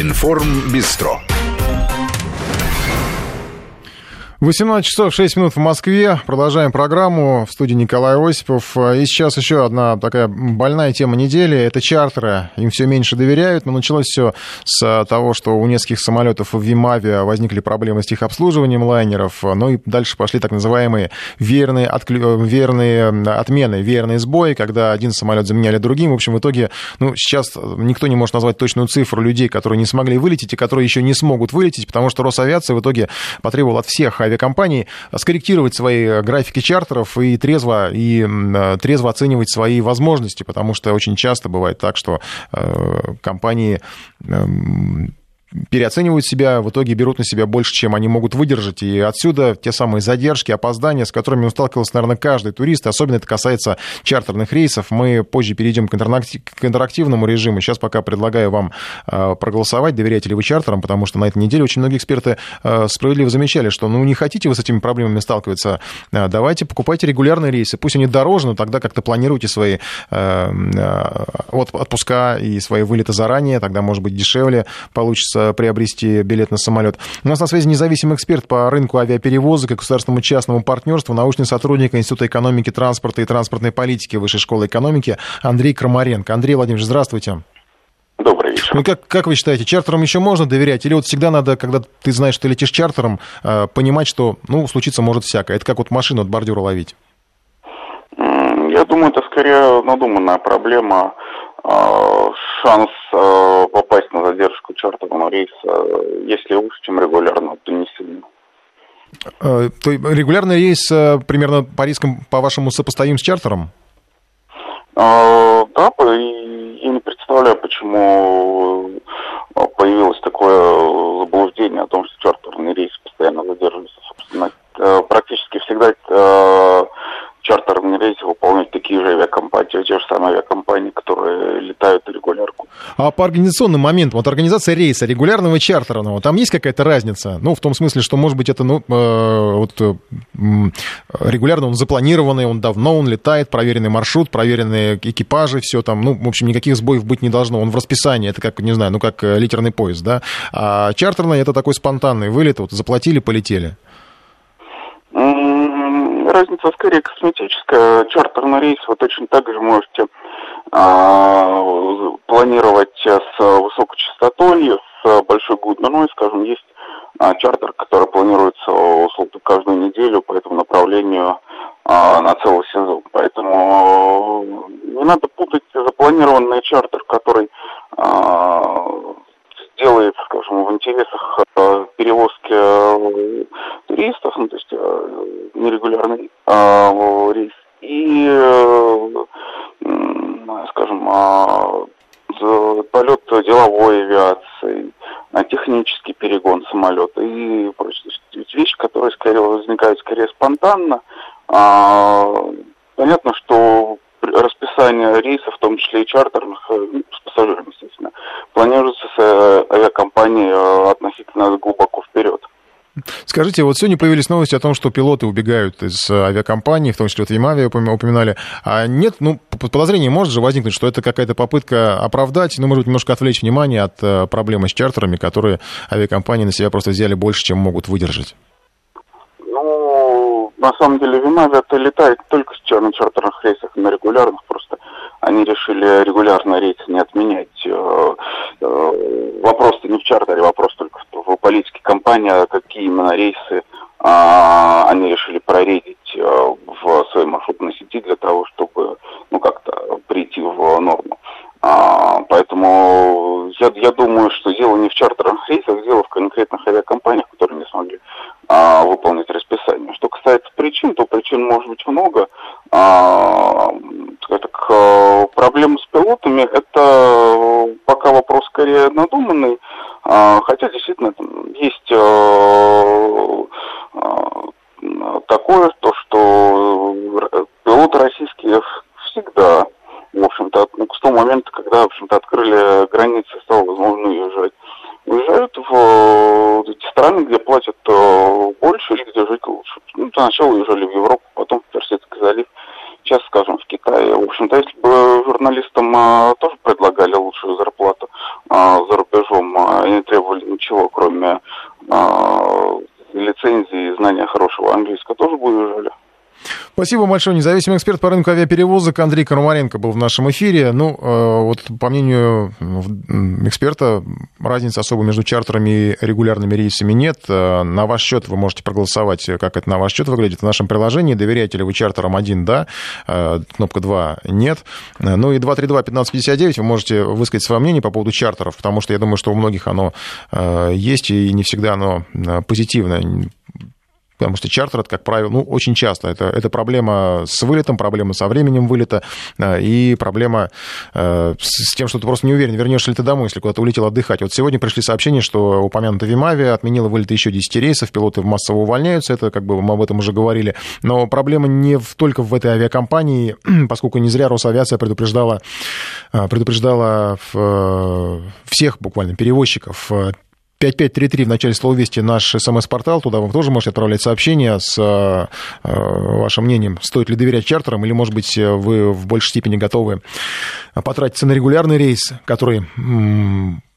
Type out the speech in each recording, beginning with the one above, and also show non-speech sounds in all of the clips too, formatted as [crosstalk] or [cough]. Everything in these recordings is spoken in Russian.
Информ 18 часов 6 минут в Москве. Продолжаем программу. В студии Николай Осипов. И сейчас еще одна такая больная тема недели. Это чартеры. Им все меньше доверяют. Но началось все с того, что у нескольких самолетов в Вимаве возникли проблемы с их обслуживанием лайнеров. Ну и дальше пошли так называемые верные, отклю... верные отмены, верные сбои, когда один самолет заменяли другим. В общем, в итоге, ну, сейчас никто не может назвать точную цифру людей, которые не смогли вылететь и которые еще не смогут вылететь, потому что Росавиация в итоге потребовала от всех авиакомпаний скорректировать свои графики чартеров и трезво, и трезво оценивать свои возможности, потому что очень часто бывает так, что э, компании эм, переоценивают себя, в итоге берут на себя больше, чем они могут выдержать. И отсюда те самые задержки, опоздания, с которыми сталкивался, наверное, каждый турист. Особенно это касается чартерных рейсов. Мы позже перейдем к интерактивному режиму. Сейчас пока предлагаю вам э, проголосовать, доверяете ли вы чартерам, потому что на этой неделе очень многие эксперты э, справедливо замечали, что ну не хотите вы с этими проблемами сталкиваться, э, давайте покупайте регулярные рейсы. Пусть они дороже, но тогда как-то планируйте свои отпуска и свои вылеты заранее, тогда, может быть, дешевле получится приобрести билет на самолет. У нас на связи независимый эксперт по рынку авиаперевозок и государственному частному партнерству, научный сотрудник Института экономики, транспорта и транспортной политики Высшей школы экономики Андрей Крамаренко. Андрей Владимирович, здравствуйте. Добрый вечер. Ну, как, как вы считаете, чартерам еще можно доверять? Или вот всегда надо, когда ты знаешь, что ты летишь чартером, э, понимать, что, ну, случиться может всякое. Это как вот машину от бордюра ловить? Я думаю, это скорее надуманная проблема. А, шанс а, попасть на задержку чартового рейса, если лучше, чем регулярно, то не сильно. А, то регулярный рейс примерно по рискам, по-вашему, сопоставим с чартером? Да, и я не представляю, почему появилось такое заблуждение о том, что чартерный рейс постоянно задерживается. Собственно, практически всегда чартерные рейсы выполняют такие же авиакомпании, те же самые авиакомпании, которые летают регулярку. А по организационным моментам, вот организация рейса регулярного и чартерного, там есть какая-то разница? Ну, в том смысле, что, может быть, это, ну, э, вот э, регулярно он запланированный, он давно, он летает, проверенный маршрут, проверенные экипажи, все там, ну, в общем, никаких сбоев быть не должно, он в расписании, это как, не знаю, ну, как э, литерный поезд, да? А чартерный это такой спонтанный вылет, вот заплатили, полетели разница скорее косметическая. Чартерный рейс вы точно так же можете а, планировать с высокой частотой, с большой глубиной, скажем, есть а, чартер, который планируется условно каждую неделю по этому направлению а, на целый сезон. Поэтому не надо путать запланированный чартер, который а, делает, скажем, в интересах э, перевозки э, туристов, ну, то есть э, нерегулярный рейс, и, скажем, полет деловой авиации, технический перегон самолета и прочее. Вещи, которые скорее возникают скорее спонтанно. А, понятно, что расписание рейсов, в том числе и чартерных, с пассажирами, планируется с э, авиакомпанией э, относительно глубоко вперед. Скажите, вот сегодня появились новости о том, что пилоты убегают из авиакомпании, в том числе вот Ямави упоминали. А нет, ну, подозрение может же возникнуть, что это какая-то попытка оправдать, ну, может быть, немножко отвлечь внимание от э, проблемы с чартерами, которые авиакомпании на себя просто взяли больше, чем могут выдержать. Ну, на самом деле, Вимави это летает только на чартерных рейсах, на регулярных просто они решили регулярно рейсы не отменять. Э, э, вопрос-то не в чартере, вопрос только в политике компании, а какие именно рейсы а, они решили прорейдить э, в своей маршрутной сети для того, чтобы ну как-то прийти в норму. А, поэтому я, я думаю, что дело не в чартерных рейсах, дело в конкретных авиакомпаниях, которые не смогли а, выполнить расписание. Что касается причин, то причин может быть много. А, так, а, проблема с пилотами это пока вопрос скорее надуманный, а, хотя действительно там есть а, а, такое, то, что пилоты российские всегда в общем-то, ну, с того момента, когда, в общем-то, открыли границы, стало возможно уезжать. Уезжают в э, эти страны, где платят э, больше или где жить лучше. Ну, сначала уезжали в Европу, потом в Персидский залив, сейчас, скажем, в Китае. В общем-то, если бы журналистам а, тоже предлагали лучшую зарплату а, за рубежом, а, и требовали ничего, кроме э, лицензии и знания хорошего английского, тоже бы уезжали. Спасибо большое. Независимый эксперт по рынку авиаперевозок Андрей Кармаренко был в нашем эфире. Ну, э, вот по мнению эксперта, разницы особо между чартерами и регулярными рейсами нет. Э, на ваш счет вы можете проголосовать, как это на ваш счет выглядит в нашем приложении. Доверяете ли вы чартерам 1? Да. Э, кнопка 2 нет. Ну и 232-1559 вы можете высказать свое мнение по поводу чартеров, потому что я думаю, что у многих оно есть, и не всегда оно позитивное Потому что чартер, это, как правило, ну, очень часто. Это, это проблема с вылетом, проблема со временем вылета э, и проблема э, с тем, что ты просто не уверен, вернешься ли ты домой, если куда-то улетел отдыхать. Вот сегодня пришли сообщения, что упомянутая Вимавия отменила вылеты еще 10 рейсов, пилоты массово увольняются, это как бы мы об этом уже говорили. Но проблема не в, только в этой авиакомпании, [clears throat] поскольку не зря Росавиация предупреждала, э, предупреждала всех буквально перевозчиков 5533 в начале слова «Вести» наш СМС-портал. Туда вы тоже можете отправлять сообщения с э, вашим мнением, стоит ли доверять чартерам, или, может быть, вы в большей степени готовы потратиться на регулярный рейс, который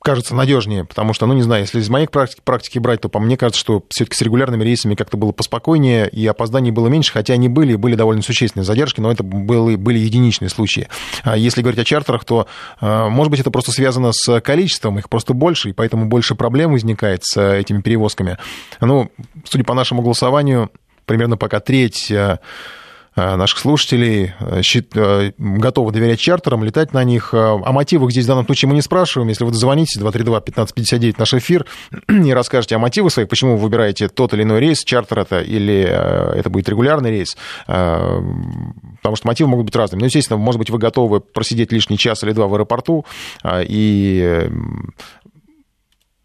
кажется надежнее, потому что, ну, не знаю, если из моей практики, практики брать, то по мне кажется, что все-таки с регулярными рейсами как-то было поспокойнее, и опозданий было меньше, хотя они были, были довольно существенные задержки, но это были, были единичные случаи. А если говорить о чартерах, то, а, может быть, это просто связано с количеством, их просто больше, и поэтому больше проблем возникает с этими перевозками. Ну, судя по нашему голосованию, примерно пока треть Э, наших слушателей э, э, готовы доверять чартерам, летать на них. О мотивах здесь в данном случае мы не спрашиваем. Если вы дозвонитесь 232-1559 наш эфир [clears throat] и расскажете о мотивах своих, почему вы выбираете тот или иной рейс, чартер это или это будет регулярный рейс, потому что мотивы могут быть разными. Ну, естественно, может быть, вы готовы просидеть лишний час или два в аэропорту и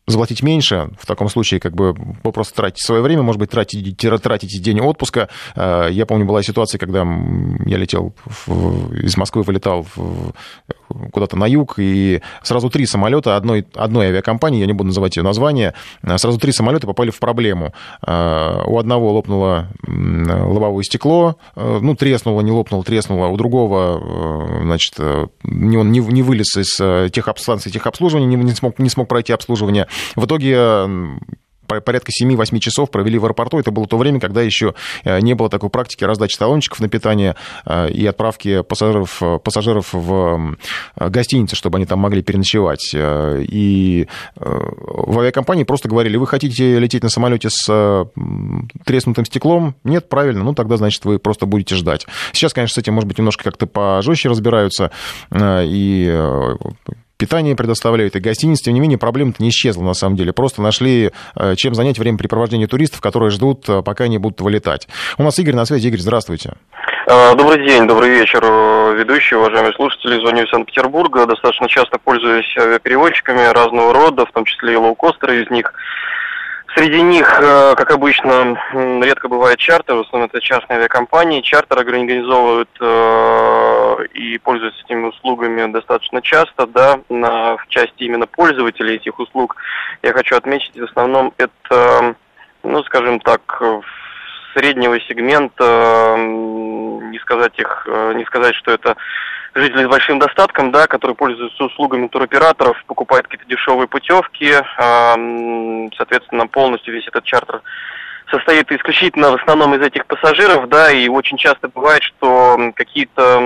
заплатить меньше, в таком случае как бы просто тратите свое время, может быть, тратите, тратите день отпуска. Э, я помню, была ситуация, когда я летел в, из Москвы, вылетал в, куда-то на юг, и сразу три самолета одной, одной авиакомпании, я не буду называть ее название, э, сразу три самолета попали в проблему. Э, у одного лопнуло лобовое стекло, ну, треснуло, не лопнуло, треснуло, у другого, значит, он не, не вылез из техобстанции техобслуживания, не, не, смог, не смог пройти обслуживание. В итоге порядка 7-8 часов провели в аэропорту. Это было то время, когда еще э, не было такой практики раздачи талончиков на питание э, и отправки пассажиров, пассажиров в гостиницы, чтобы они там могли переночевать. Э, и в авиакомпании просто говорили, вы хотите лететь на самолете с треснутым стеклом? Нет, правильно, ну тогда, значит, вы просто будете ждать. Сейчас, конечно, с этим, может быть, немножко как-то пожестче разбираются, и питание предоставляют и гостиницы. Тем не менее, проблема-то не исчезла, на самом деле. Просто нашли, э, чем занять времяпрепровождение туристов, которые ждут, э, пока они будут вылетать. У нас Игорь на связи. Игорь, здравствуйте. Э, добрый день, добрый вечер, ведущие, уважаемые слушатели. Звоню из Санкт-Петербурга. Достаточно часто пользуюсь авиапереводчиками разного рода, в том числе и лоукостеры из них. Среди них, э, как обычно, редко бывает чартер, в основном это частные авиакомпании. Чартер организовывают э, и пользуются этими услугами достаточно часто, да, на, в части именно пользователей этих услуг. Я хочу отметить, в основном это, ну, скажем так, среднего сегмента, не сказать их, э, не сказать, что это жители с большим достатком, да, которые пользуются услугами туроператоров, покупают какие-то дешевые путевки, соответственно, полностью весь этот чартер состоит исключительно в основном из этих пассажиров, да, и очень часто бывает, что какие-то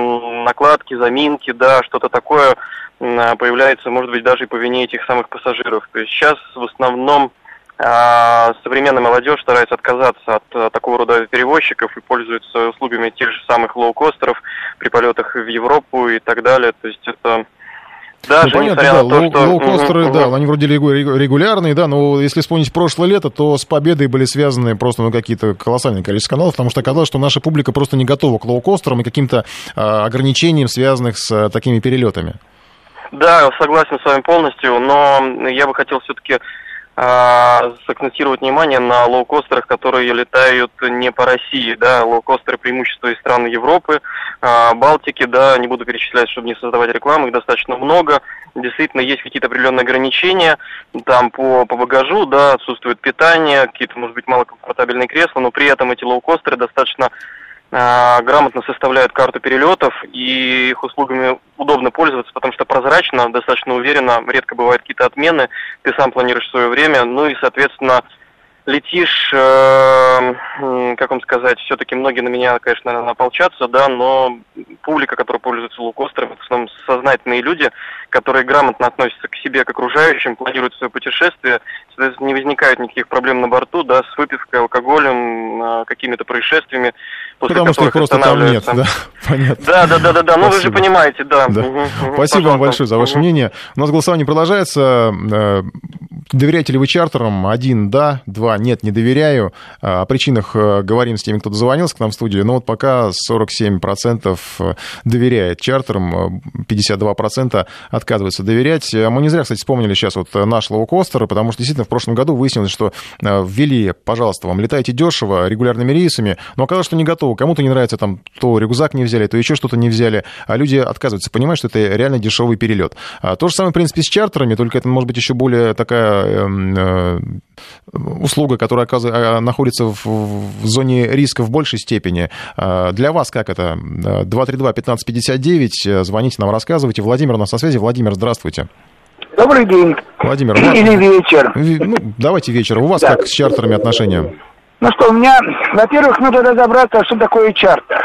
накладки, заминки, да, что-то такое появляется, может быть, даже и по вине этих самых пассажиров. То есть сейчас в основном современная молодежь старается отказаться от а, такого рода перевозчиков и пользуется услугами тех же самых лоукостеров при полетах в Европу и так далее. То есть это даже ну, понятно, да, то, что... лоукостеры, угу, да, они вроде регулярные, да, но если вспомнить прошлое лето, то с победой были связаны просто ну, какие-то колоссальные количество каналов, потому что оказалось, что наша публика просто не готова к лоукостерам и каким-то а, ограничениям, связанных с а, такими перелетами. Да, согласен с вами полностью, но я бы хотел все-таки а, сакцентировать внимание на лоукостерах, которые летают не по России, да, лоукостеры преимущества из стран Европы, а, Балтики, да, не буду перечислять, чтобы не создавать рекламу, их достаточно много, действительно есть какие-то определенные ограничения, там по, по багажу, да, отсутствует питание, какие-то, может быть, малокомфортабельные кресла, но при этом эти лоукостеры достаточно а, грамотно составляют карту перелетов, и их услугами удобно пользоваться, потому что прозрачно, достаточно уверенно, редко бывают какие-то отмены, ты сам планируешь свое время, ну и, соответственно, летишь, э, как вам сказать, все-таки многие на меня, конечно, наверное, ополчатся, да, но публика, которая пользуется лоукостером, это в основном сознательные люди, которые грамотно относятся к себе, к окружающим, планируют свое путешествие, соответственно, не возникает никаких проблем на борту, да, с выпивкой, алкоголем, э, какими-то происшествиями, Потому что их просто там нет, да, [laughs] понятно. Да, да, да, да, да, ну вы же понимаете, да. да. Угу, Спасибо вам большое за ваше угу. мнение. У нас голосование продолжается. Э, доверяете ли вы чартерам? Один – да, два – нет, не доверяю. О причинах э, говорим с теми, кто дозвонился к нам в студию. Но вот пока 47% э, доверяет чартерам, 52% отказываются доверять. Мы не зря, кстати, вспомнили сейчас вот наш лоукостер, потому что действительно в прошлом году выяснилось, что ввели, пожалуйста, вам летайте дешево, регулярными рейсами, но оказалось, что не готовы. Кому-то не нравится там то рюкзак не взяли, то еще что-то не взяли, а люди отказываются, понимают, что это реально дешевый перелет. А то же самое, в принципе, с чартерами, только это может быть еще более такая эм, э, услуга, которая оказывается, находится в, зоне риска в большей степени. А для вас как это? 232-1559, звоните нам, рассказывайте. Владимир у нас на связи. Владимир, здравствуйте. Добрый день. Владимир, Или вечер. Ну, давайте вечер. У вас да. как с чартерами отношения? Ну что, у меня, во-первых, нужно разобраться, что такое чартер.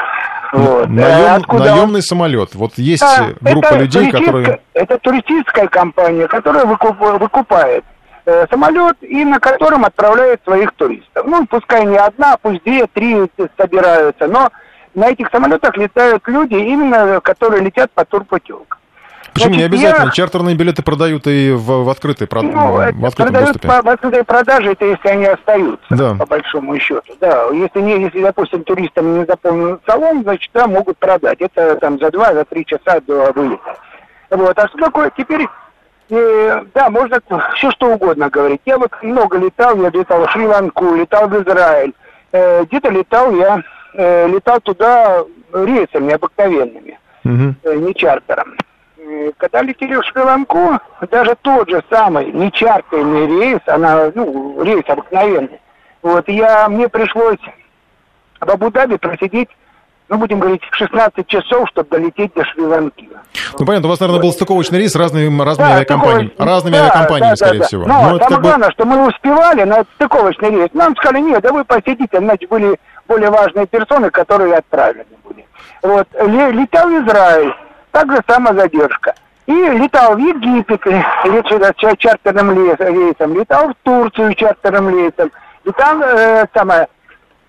Вот. Наем, Откуда наемный он... самолет. Вот есть да, группа людей, которые... Это туристическая компания, которая выкуп, выкупает э, самолет и на котором отправляет своих туристов. Ну, пускай не одна, пусть две, три собираются, но на этих самолетах летают люди, именно которые летят по турпутевкам. Почему Значит, не обязательно? Я... Чартерные билеты продают и в, в открытой прод... ну, в открытом продают доступе. По, в открытой продаже, это если они остаются, да. по большому счету. Да, если, не, если, допустим, туристам не заполнен салон, значит, да, могут продать. Это там за два, за три часа до вылета. Вот. А что такое теперь э, да, можно все что угодно говорить. Я вот много летал, я летал в Шри-Ланку, летал в Израиль. Э, где-то летал я, э, летал туда рейсами обыкновенными, угу. э, не чартером. Когда летели в Шри-Ланку, даже тот же самый нечартерный рейс, она, ну, рейс обыкновенный, вот, я, мне пришлось в Абу-Даби просидеть ну, будем говорить, 16 часов, чтобы долететь до Шри-Ланки. Ну, понятно, у вас, наверное, был стыковочный рейс разными, разными да, авиакомпаниями, разными да, авиакомпаниями, да, скорее да, всего. Но, Но самое главное, бы... что мы успевали на стыковочный рейс. Нам сказали, нет, да вы посидите, значит, были более важные персоны, которые отправлены были. Вот, летел в Израиль, так же самая задержка. И летал в Египет чартерным рейсом, летал в Турцию чартерным рейсом. И там э, самое,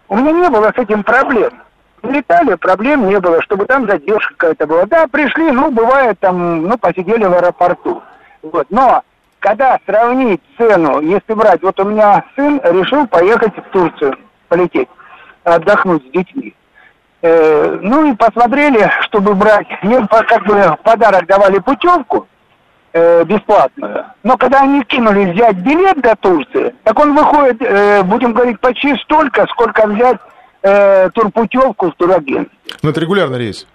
у меня не было с этим проблем. Летали, проблем не было, чтобы там задержка какая-то была. Да, пришли, ну, бывает там, ну, посидели в аэропорту. Вот. Но когда сравнить цену, если брать, вот у меня сын решил поехать в Турцию, полететь, отдохнуть с детьми. Э, ну и посмотрели, чтобы брать, [laughs] им как бы подарок давали путевку э, бесплатную. Но когда они кинули взять билет до Турции, так он выходит, э, будем говорить, почти столько, сколько взять э, турпутевку в турагент. Ну это регулярный рейс.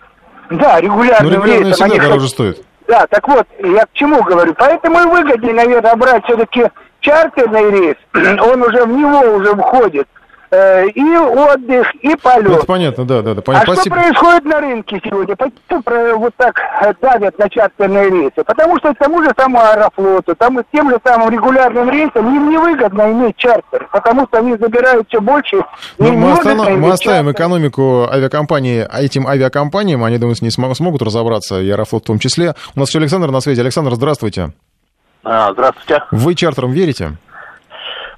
Да, регулярный рейс. регулярный всегда они дороже стоит. Да, так вот, я к чему говорю. Поэтому и выгоднее, наверное, брать все-таки чартерный рейс. [clears throat] Он уже в него уже входит и отдых, и полет. Это понятно, да, да, да. Понятно. А Спасибо. что происходит на рынке сегодня? Почему вот так э, давят на чартерные рейсы? Потому что тому же самому Аэрофлоту, там, тем же самым регулярным рейсам им невыгодно иметь чартер, потому что они забирают все больше. Ну, мы, останов... мы оставим чартер. экономику авиакомпании этим авиакомпаниям, они, думаю, не смогут разобраться, и Аэрофлот в том числе. У нас еще Александр на связи. Александр, здравствуйте. А, здравствуйте. Вы чартером верите?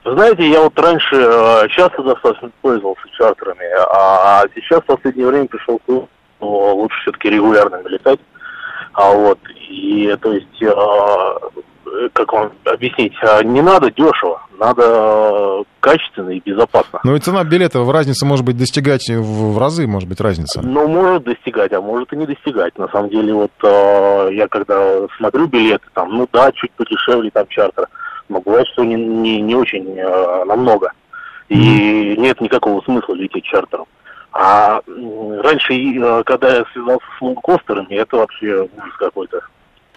Вы знаете, я вот раньше э, часто достаточно пользовался чартерами, а сейчас в последнее время пришел к выводу, что лучше все-таки регулярно летать. А вот, и то есть, э, как вам объяснить, э, не надо дешево, надо качественно и безопасно. Ну и цена билета в разница может быть достигать в, в разы, может быть, разница. Ну, может достигать, а может и не достигать. На самом деле, вот э, я когда смотрю билеты, там, ну да, чуть подешевле там чартер, но бывает, что не, не, не очень э, намного. И нет никакого смысла лететь чартером. А раньше, э, когда я связался с лоукостерами, это вообще ужас какой-то.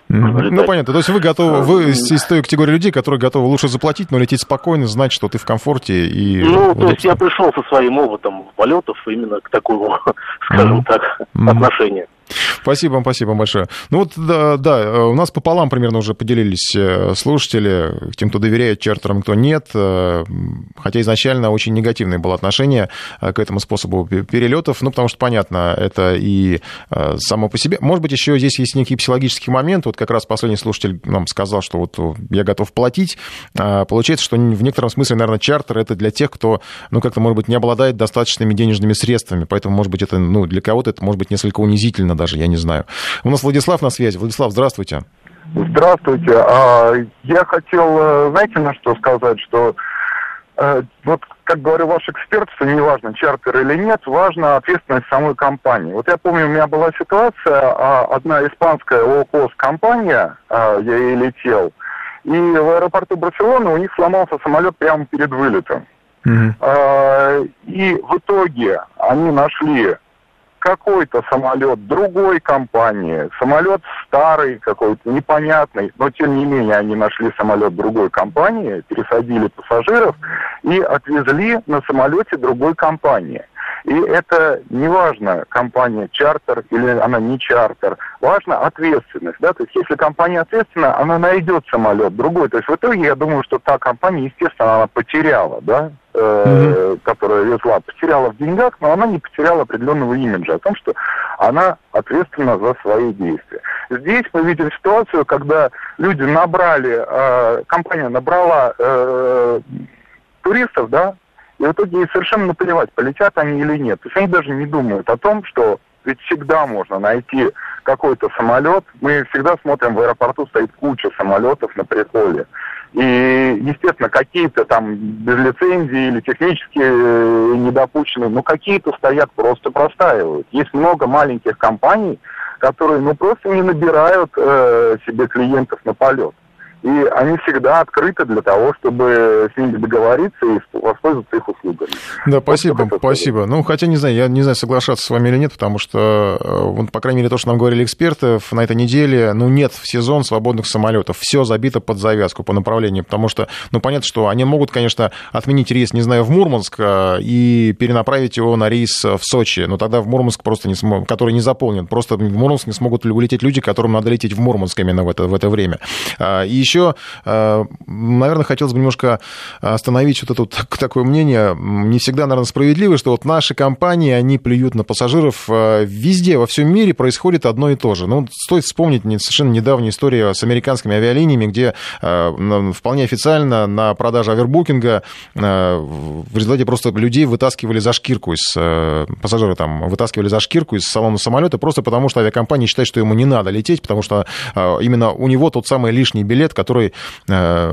Ну, понятно. То есть вы готовы, вы из, из той категории людей, которые готовы лучше заплатить, но лететь спокойно, знать, что ты в комфорте и... Ну, то есть я пришел со своим опытом полетов именно к такому, [laughs] скажем mm-hmm. так, отношению. Спасибо вам, спасибо вам большое. Ну вот, да, да, у нас пополам примерно уже поделились э, слушатели, тем, кто доверяет чартерам, кто нет, э, хотя изначально очень негативное было отношение э, к этому способу перелетов, ну, потому что, понятно, это и само по себе. Может быть, еще здесь есть некий психологический момент, вот как раз последний слушатель нам сказал, что вот я готов платить, получается, что в некотором смысле, наверное, чартер это для тех, кто, ну, как-то, может быть, не обладает достаточными денежными средствами, поэтому, может быть, это, ну, для кого-то это может быть несколько унизительно даже, я не знаю. У нас Владислав на связи. Владислав, здравствуйте. Здравствуйте. А, я хотел, э, знаете, на что сказать, что э, вот, как говорил ваш эксперт, что неважно, чартер или нет, важна ответственность самой компании. Вот я помню, у меня была ситуация, а, одна испанская лоукост компания, а, я ей летел, и в аэропорту Барселоны у них сломался самолет прямо перед вылетом. Mm-hmm. И в итоге они нашли какой-то самолет другой компании, самолет старый какой-то, непонятный, но тем не менее они нашли самолет другой компании, пересадили пассажиров и отвезли на самолете другой компании. И это не важно, компания чартер или она не чартер, важна ответственность. Да? То есть если компания ответственна, она найдет самолет другой. То есть в итоге я думаю, что та компания, естественно, она потеряла, да, mm-hmm. которая везла, потеряла в деньгах, но она не потеряла определенного имиджа о том, что она ответственна за свои действия. Здесь мы видим ситуацию, когда люди набрали, э, компания набрала э, туристов, да, и в итоге совершенно наплевать, полетят они или нет. То есть они даже не думают о том, что ведь всегда можно найти какой-то самолет. Мы всегда смотрим, в аэропорту стоит куча самолетов на приколе. И, естественно, какие-то там без лицензии или технически э, недопущенные, но какие-то стоят просто простаивают. Есть много маленьких компаний, которые ну просто не набирают э, себе клиентов на полет и они всегда открыты для того, чтобы с ними договориться и воспользоваться их услугами. Да, спасибо, вот спасибо. Ну, хотя, не знаю, я не знаю, соглашаться с вами или нет, потому что, э, вот, по крайней мере, то, что нам говорили эксперты, на этой неделе, ну, нет в сезон свободных самолетов. Все забито под завязку по направлению, потому что, ну, понятно, что они могут, конечно, отменить рейс, не знаю, в Мурманск э, и перенаправить его на рейс в Сочи, но тогда в Мурманск просто не смогут, который не заполнен, просто в Мурманск не смогут улететь люди, которым надо лететь в Мурманск именно в это, в это время. И еще еще, э, наверное, хотелось бы немножко остановить вот это вот [laughs] такое мнение, не всегда, наверное, справедливое, что вот наши компании, они плюют на пассажиров. Э, везде, во всем мире происходит одно и то же. Ну, стоит вспомнить совершенно недавнюю историю с американскими авиалиниями, где э, вполне официально на продаже авербукинга в результате просто людей вытаскивали за шкирку из пассажиры там вытаскивали за шкирку из салона самолета просто потому, что авиакомпания считает, что ему не надо лететь, потому что именно у него тот самый лишний билет, который э,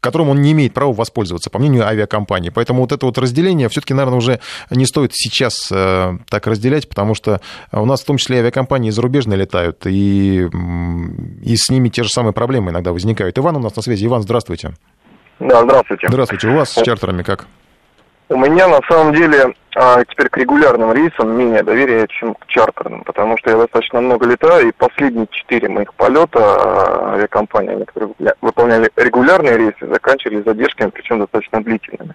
которым он не имеет права воспользоваться, по мнению авиакомпании. Поэтому вот это вот разделение все-таки, наверное, уже не стоит сейчас э, так разделять, потому что у нас в том числе авиакомпании зарубежные летают, и, и с ними те же самые проблемы иногда возникают. Иван у нас на связи. Иван, здравствуйте. Да, здравствуйте. Здравствуйте. У вас с чартерами как? У меня на самом деле а, теперь к регулярным рейсам менее доверия, чем к чартерным, потому что я достаточно много летаю, и последние четыре моих полета а, авиакомпаниями, которые выполняли регулярные рейсы, заканчивались задержками, причем достаточно длительными.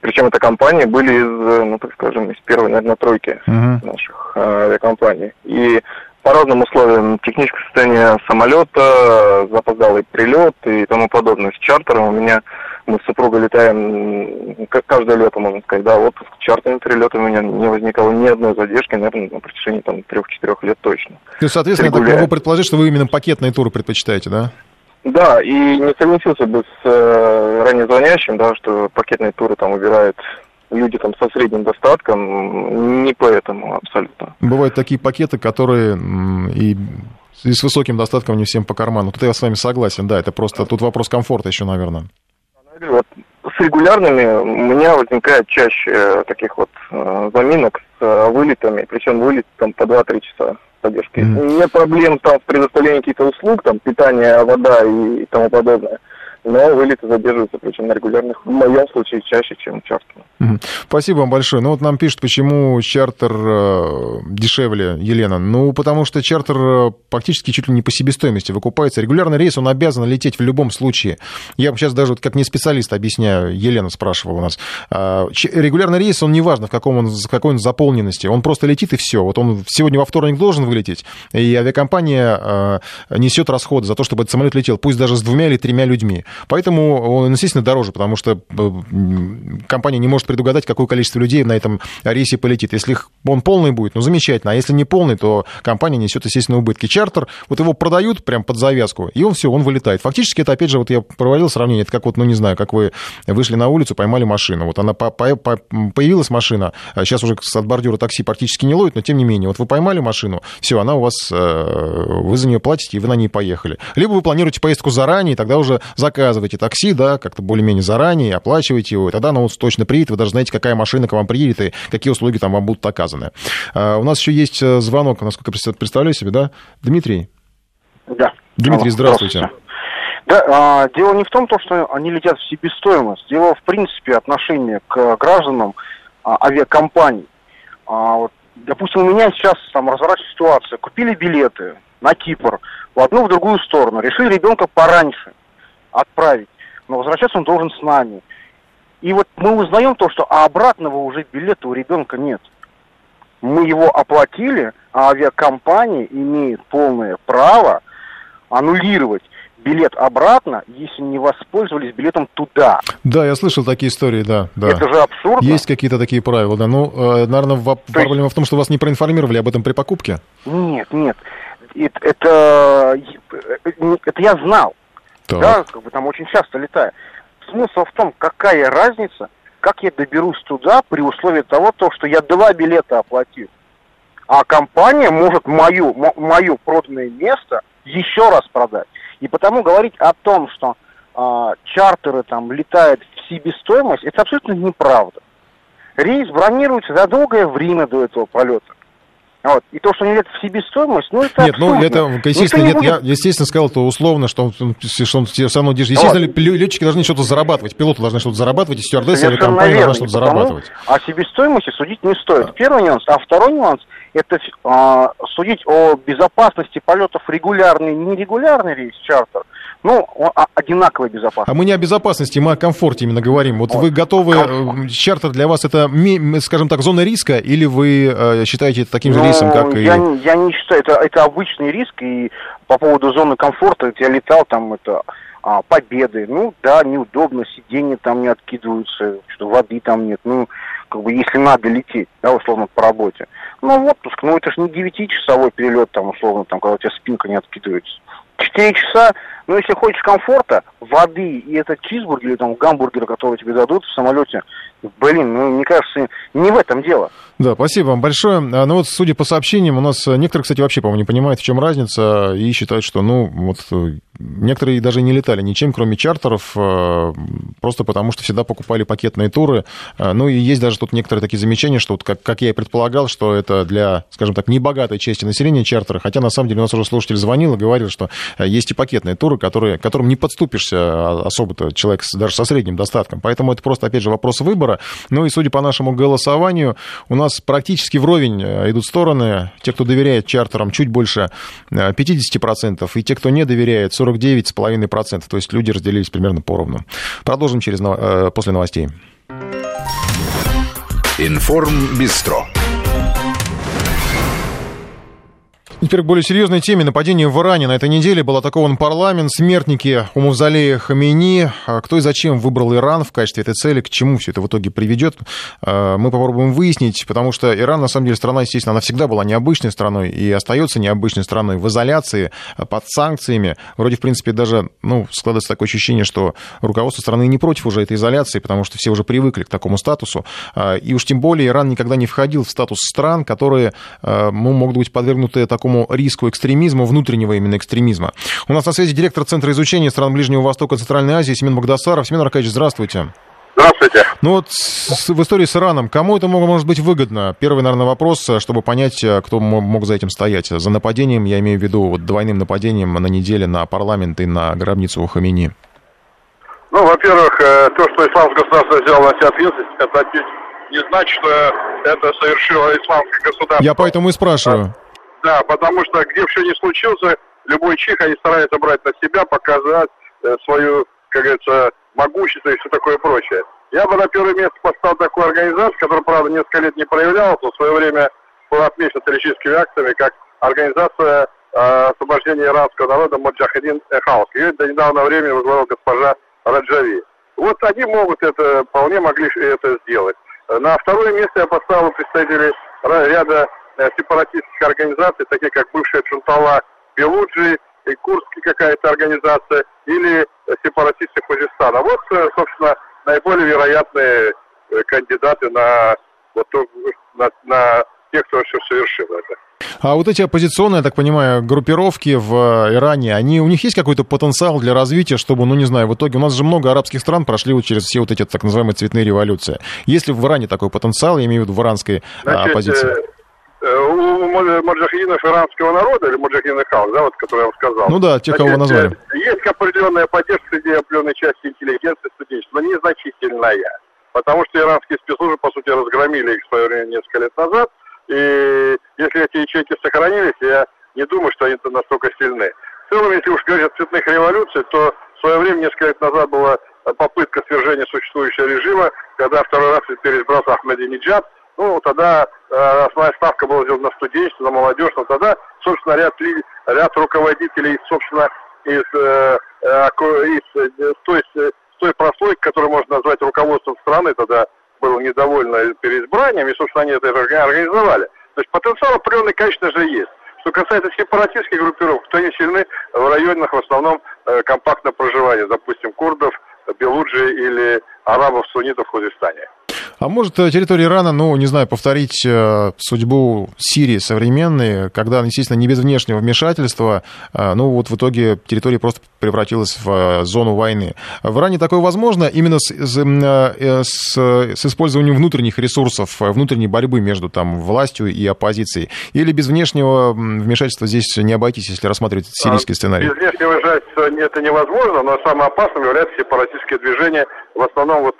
Причем это компании были из, ну так скажем, из первой, наверное, тройки uh-huh. наших а, авиакомпаний. И по разным условиям техническое состояние самолета, запоздалый прилет и тому подобное. С чартером у меня мы с супругой летаем каждое лето, можно сказать, да, вот с чартерным перелетом у меня не возникало ни одной задержки, наверное, на протяжении там трех-четырех лет точно. То есть, соответственно, я так могу предположить, что вы именно пакетные туры предпочитаете, да? Да, и не согласился бы с э, ранее звонящим, да, что пакетные туры там выбирают люди там со средним достатком, не поэтому абсолютно. Бывают такие пакеты, которые и и с высоким достатком не всем по карману. Тут я с вами согласен, да, это просто тут вопрос комфорта еще, наверное. Вот с регулярными у меня возникает чаще таких вот э, заминок с э, вылетами, причем вылет там по 2-3 часа задержки. Mm. Нет проблем там в предоставлении каких-то услуг, там питание, вода и, и тому подобное но вылеты задерживаются, причем на регулярных, в моем случае, чаще, чем чартерно. Спасибо вам большое. Ну вот нам пишут, почему чартер э, дешевле, Елена. Ну, потому что чартер э, практически чуть ли не по себестоимости выкупается. Регулярный рейс, он обязан лететь в любом случае. Я сейчас даже вот как не специалист объясняю, Елена спрашивала у нас. А, регулярный рейс, он не важно, в, каком он, в какой он заполненности. Он просто летит и все. Вот он сегодня во вторник должен вылететь, и авиакомпания э, несет расходы за то, чтобы этот самолет летел, пусть даже с двумя или тремя людьми. Поэтому он, естественно, дороже, потому что компания не может предугадать, какое количество людей на этом рейсе полетит. Если он полный будет, ну, замечательно. А если не полный, то компания несет, естественно, убытки. Чартер, вот его продают прям под завязку, и он все, он вылетает. Фактически это, опять же, вот я проводил сравнение, это как вот, ну, не знаю, как вы вышли на улицу, поймали машину. Вот она по по по появилась машина, сейчас уже от бордюра такси практически не ловит, но тем не менее, вот вы поймали машину, все, она у вас, э, вы за нее платите, и вы на ней поехали. Либо вы планируете поездку заранее, тогда уже заказываете такси, да, как-то более-менее заранее, оплачиваете его, и тогда оно вот точно приедет, вы даже знаете, какая машина к вам приедет и какие услуги там вам будут оказаны. А, у нас еще есть э, звонок, насколько я представляю себе, да? Дмитрий? Да. Дмитрий, здравствуйте. здравствуйте. Да, а, дело не в том, что они летят в себестоимость. Дело, в принципе, отношение к гражданам а, авиакомпаний. А, вот, допустим, у меня сейчас там разворачивается ситуация. Купили билеты на Кипр в одну, в другую сторону. Решили ребенка пораньше отправить. Но возвращаться он должен с нами. И вот мы узнаем то, что а обратного уже билета у ребенка нет. Мы его оплатили, а авиакомпания имеет полное право аннулировать билет обратно, если не воспользовались билетом туда. Да, я слышал такие истории, да. да. Это же абсурдно. Есть какие-то такие правила, да. Ну, э, наверное, в... проблема есть... в том, что вас не проинформировали об этом при покупке? Нет, нет. Это, это, это я знал. Да, как бы там очень часто летаю смысл в том, какая разница, как я доберусь туда при условии того, то, что я два билета оплатил. А компания может мою, мое проданное место еще раз продать. И потому говорить о том, что э, чартеры там летают в себестоимость, это абсолютно неправда. Рейс бронируется за долгое время до этого полета. Вот. И то, что они летят в себестоимость, ну это Нет, ну это, естественно, нет, будет... я, естественно, сказал это условно, что он, что он все равно держит. Естественно, вот. летчики должны что-то зарабатывать, пилоты должны что-то зарабатывать, и стюардессы или компания должна что-то зарабатывать. О себестоимости судить не стоит. Первый нюанс. А второй нюанс – это э, судить о безопасности полетов регулярный, нерегулярный рейс, чартер – ну, одинаковой безопасности. А мы не о безопасности, мы о комфорте именно говорим. Вот, вот. вы готовы, Комфорт. Э, чартер для вас это, скажем так, зона риска, или вы э, считаете это таким же ну, риском, как я, и... Я не считаю, это, это обычный риск, и по поводу зоны комфорта, я летал, там это а, победы. Ну, да, неудобно, сиденья там не откидываются, что воды там нет. Ну, как бы, если надо лететь, да, условно, по работе. Ну, в отпуск, ну, это же не 9-часовой перелет, там, условно, там, когда у тебя спинка не откидывается. 4 часа, ну, если хочешь комфорта, воды и этот чизбургер или там гамбургер, который тебе дадут в самолете, блин, ну, мне кажется, не в этом дело. Да, спасибо вам большое. А, ну вот, судя по сообщениям, у нас э, некоторые, кстати, вообще, по-моему, не понимают, в чем разница, и считают, что, ну, вот э, некоторые даже не летали ничем, кроме чартеров, э, просто потому что всегда покупали пакетные туры. Ну и есть даже тут некоторые такие замечания, что вот как, как я и предполагал, что это для, скажем так, небогатой части населения чартеры, хотя на самом деле у нас уже слушатель звонил и говорил, что есть и пакетные туры, которые, которым не подступишься а, особо-то человек даже со средним достатком. Поэтому это просто, опять же, вопрос выбора. Ну и судя по нашему голосованию, у нас практически вровень э, идут стороны. Те, кто доверяет чартерам, чуть больше 50%, э, и те, кто не доверяет, 49,5%. То есть люди разделились примерно поровну. Продолжим через, э, после новостей. Информ Бистро. Теперь к более серьезной теме. Нападение в Иране. На этой неделе был атакован парламент, смертники у мавзолея Хамини. А кто и зачем выбрал Иран в качестве этой цели, к чему все это в итоге приведет, а, мы попробуем выяснить, потому что Иран, на самом деле, страна, естественно, она всегда была необычной страной и остается необычной страной в изоляции, под санкциями. Вроде, в принципе, даже, ну, складывается такое ощущение, что руководство страны не против уже этой изоляции, потому что все уже привыкли к такому статусу. А, и уж тем более Иран никогда не входил в статус стран, которые ну, могут быть подвергнуты такому такому риску экстремизма, внутреннего именно экстремизма. У нас на связи директор Центра изучения стран Ближнего Востока и Центральной Азии Семен Богдасаров. Семен Аркадьевич, здравствуйте. Здравствуйте. Ну вот с, в истории с Ираном, кому это может быть выгодно? Первый, наверное, вопрос, чтобы понять, кто мог за этим стоять. За нападением, я имею в виду вот двойным нападением на неделе на парламент и на гробницу у Хамини. Ну, во-первых, э, то, что исламское государство взяло на себя ответственность, это не значит, что это совершило исламское государство. Я поэтому и спрашиваю. Да, потому что где что ни случился, любой чих они стараются брать на себя, показать э, свою, как говорится, могущество и все такое прочее. Я бы на первое место поставил такую организацию, которая, правда, несколько лет не проявлялась, но в свое время была отмечена террористическими акциями, как организация э, освобождения иранского народа Маджахедин Хаус. Ее до недавнего времени возглавила госпожа Раджави. Вот они могут это, вполне могли это сделать. На второе место я поставил представителей ряда э, сепаратистских организаций, такие как бывшая Чунтала Белуджи, и Курский какая-то организация, или сепаратисты Хузистана. Вот, э, собственно, наиболее вероятные э, кандидаты на, вот, на, на тех, кто все совершил это. А вот эти оппозиционные, я так понимаю, группировки в э, Иране, они, у них есть какой-то потенциал для развития, чтобы, ну, не знаю, в итоге у нас же много арабских стран прошли вот через все вот эти так называемые цветные революции. Есть ли в Иране такой потенциал, я имею в виду в иранской Значит, оппозиции? У маджахидинов иранского народа, или маджахидин хаус, да, вот, который я вам сказал. Ну да, те, кого назвали. Есть определенная поддержка среди определенной части интеллигенции студенчества, но незначительная. Потому что иранские спецслужбы, по сути, разгромили их в свое время несколько лет назад. И если эти ячейки сохранились, я не думаю, что они настолько сильны. В целом, если уж говорить о цветных революциях, то в свое время, несколько лет назад, была попытка свержения существующего режима, когда второй раз переизбрался Ахмадинеджад, ну, тогда э, основная ставка была сделана на студенчество, на молодежь, но тогда, собственно, ряд, ряд руководителей, собственно, из, э, э из, э, с, той, той прослойки, которую можно назвать руководством страны, тогда было недовольно переизбранием, и, собственно, они это организовали. То есть потенциал определенный, конечно же, есть. Что касается сепаратистских группировок, то они сильны в районах в основном э, компактного проживания, допустим, курдов, белуджи или арабов-суннитов в Хузистане. А может э, территория Ирана, ну, не знаю, повторить э, судьбу Сирии современной, когда, естественно, не без внешнего вмешательства, э, ну, вот в итоге территория просто превратилась в зону войны. В Иране такое возможно именно с, с, с использованием внутренних ресурсов, внутренней борьбы между там властью и оппозицией? Или без внешнего вмешательства здесь не обойтись, если рассматривать сирийский сценарий? Без внешнего вмешательства это невозможно, но самое опасным является сепаратистское движение, в основном вот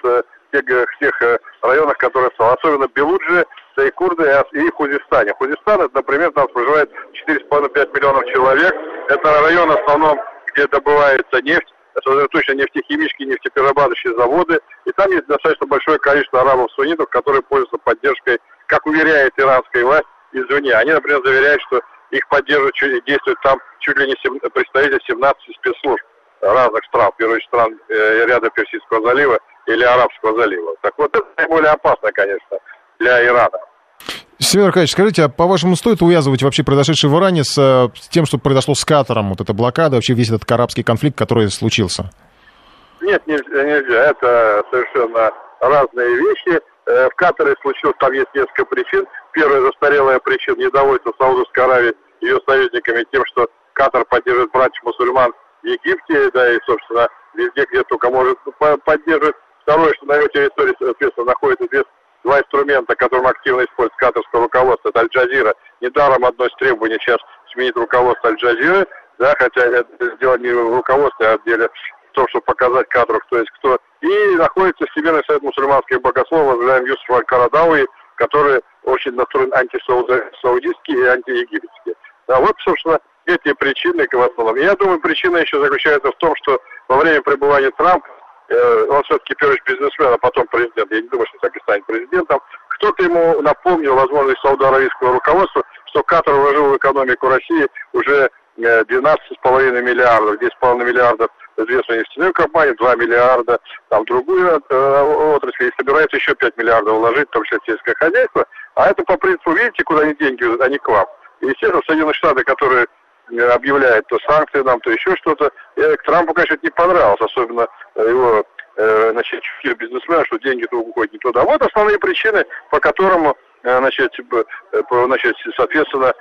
тех, тех э, районах, которые особенно Белуджи, да и курды и Хузистане. Хузистан, это, например, там проживает 4,5-5 миллионов человек. Это район в основном, где добывается нефть, сосредоточены нефтехимические, нефтеперерабатывающие заводы. И там есть достаточно большое количество арабов-суннитов, которые пользуются поддержкой, как уверяет иранская власть, извне. Они, например, заверяют, что их поддерживают, действуют там чуть ли не представители 17 спецслужб разных стран, в первую очередь стран э, ряда Персидского залива, или Арабского залива. Так вот, это наиболее опасно, конечно, для Ирана. Семен Аркадьевич, скажите, а по-вашему стоит увязывать вообще произошедшее в Иране с, с тем, что произошло с Катаром, вот эта блокада, вообще весь этот арабский конфликт, который случился? Нет, нельзя, нельзя. Это совершенно разные вещи. Э, в Катаре случилось, там есть несколько причин. Первая застарелая причина недовольства Саудовской Аравии ее союзниками тем, что Катар поддерживает братьев мусульман в Египте, да и, собственно, везде, где только может поддерживать Второе, что на его территории, соответственно, находятся две, два инструмента, которым активно использует катарское руководство. Это Аль-Джазира. Недаром одно из требований сейчас сменить руководство Аль-Джазиры, да, хотя это сделано не в руководстве, а в деле в чтобы показать кадру, кто есть кто. И находится Всемирный совет мусульманских богословов, возглавляем Юсуф Аль-Карадауи, который очень настроен антисаудистский и антиегипетский. Да, вот, собственно, эти причины в основном. Я думаю, причина еще заключается в том, что во время пребывания Трампа он все-таки первый бизнесмен, а потом президент. Я не думаю, что так и станет президентом. Кто-то ему напомнил, возможно, из саудо-аравийского руководства, что Катар вложил в экономику России уже 12,5 э, миллиардов, 10,5 миллиардов известную нефтяную компанию, 2 миллиарда, там другую э, отрасль, и собирается еще 5 миллиардов вложить, в том числе в сельское хозяйство. А это по принципу, видите, куда они деньги, они к вам. И, естественно, Соединенные Штаты, которые объявляет то санкции нам, то еще что-то. И к Трампу, конечно, это не понравилось, особенно его э, значит, бизнесмена, что деньги то уходят не туда. Вот основные причины, по которым э, значит, э, значит, соответственно,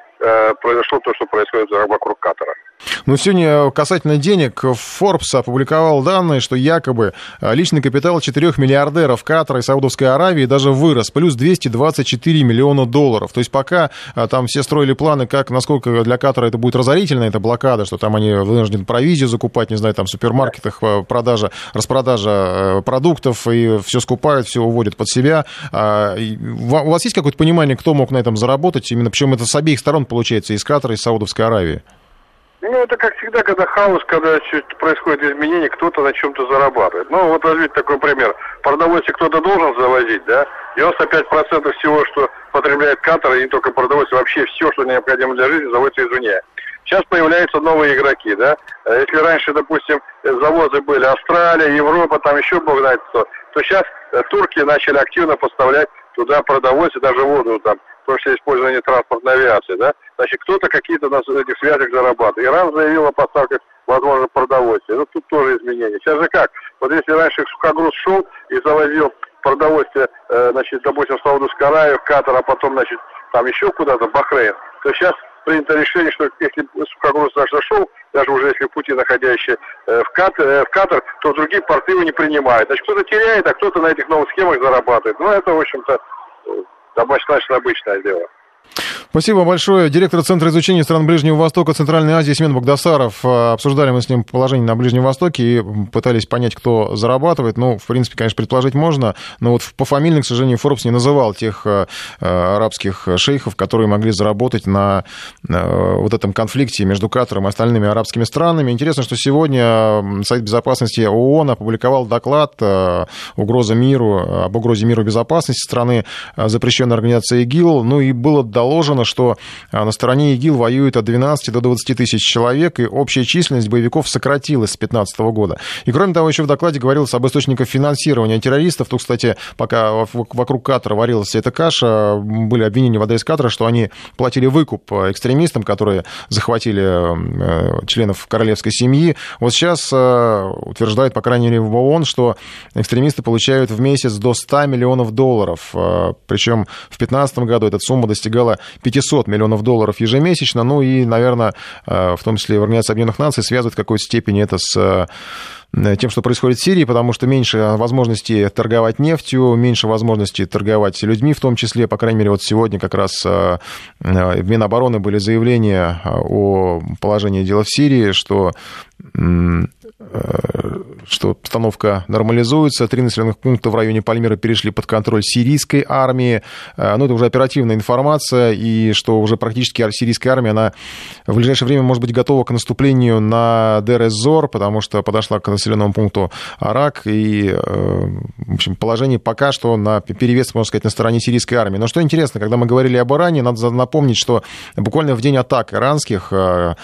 произошло то, что происходит вокруг Катара. Ну, сегодня касательно денег, Forbes опубликовал данные, что якобы а, личный капитал 4 миллиардеров Катара и Саудовской Аравии даже вырос, плюс 224 миллиона долларов. То есть пока а, там все строили планы, как, насколько для Катара это будет разорительно, эта блокада, что там они вынуждены провизию закупать, не знаю, там в супермаркетах а, продажа, распродажа продуктов, и все скупают, все уводят под себя. У вас есть какое-то понимание, кто мог на этом заработать? Именно причем это с обеих сторон получается, из Катара и Саудовской Аравии. Ну, это как всегда, когда хаос, когда происходит изменение, кто-то на чем-то зарабатывает. Ну, вот возьмите такой пример. Продовольствие кто-то должен завозить, да? 95% всего, что потребляет Катар, и не только продовольствие, вообще все, что необходимо для жизни, заводится извне. Сейчас появляются новые игроки, да? А если раньше, допустим, завозы были Австралия, Европа, там еще бог знает кто, то сейчас э, турки начали активно поставлять туда продовольствие, даже воду там том числе использование транспортной авиации, да, значит, кто-то какие-то на этих связях зарабатывает. Иран заявил о поставках, возможно, продовольствия. Ну, тут тоже изменения. Сейчас же как? Вот если раньше сухогруз шел и завозил продовольствие, э, значит, допустим, в Саудовскую в Катар, а потом, значит, там еще куда-то, в Бахрейн, то сейчас принято решение, что если сухогруз даже зашел, даже уже если пути находящий э, в, Катар, э, в Катар, то другие порты его не принимают. Значит, кто-то теряет, а кто-то на этих новых схемах зарабатывает. Ну, это, в общем-то, достаточно обычное дело. Спасибо большое. Директор Центра изучения стран Ближнего Востока, Центральной Азии Семен Богдасаров. Э, обсуждали мы с ним положение на Ближнем Востоке и пытались понять, кто зарабатывает. Ну, в принципе, конечно, предположить можно, но вот по фамилии, к сожалению, Форбс не называл тех э, э, арабских шейхов, которые могли заработать на вот этом конфликте между Катаром и остальными арабскими странами. Интересно, что сегодня Совет Безопасности ООН опубликовал доклад «Угроза миру», об угрозе миру и безопасности страны, запрещенной организации ИГИЛ. Ну и было доложено, что а, на стороне ИГИЛ воюет от 12 до 20 тысяч человек, и общая численность боевиков сократилась с 2015 года. И кроме того, еще в докладе говорилось об источниках финансирования террористов. Тут, кстати, пока вокруг Катара варилась эта каша, были обвинения в адрес Катара, что они платили выкуп экстремистам, которые захватили э, членов королевской семьи. Вот сейчас э, утверждают, по крайней мере, в ООН, что экстремисты получают в месяц до 100 миллионов долларов. Причем в 2015 году эта сумма достигала 500 миллионов долларов ежемесячно. Ну и, наверное, э, в том числе в Организации Объединенных Наций связывают в какой-то степени это с э, тем, что происходит в Сирии, потому что меньше возможностей торговать нефтью, меньше возможностей торговать людьми, в том числе, по крайней мере, вот сегодня как раз э, в Минобороны были заявления о положении дела в Сирии, что что обстановка нормализуется. Три населенных пункта в районе Пальмира перешли под контроль сирийской армии. Э, ну, это уже оперативная информация, и что уже практически сирийская армия, она в ближайшее время может быть готова к наступлению на Дер-эз-Зор, потому что подошла к населенному пункту Арак, и, э, в общем, положение пока что на перевес, можно сказать, на стороне сирийской армии. Но что интересно, когда мы говорили об Иране, надо напомнить, что буквально в день атак иранских э,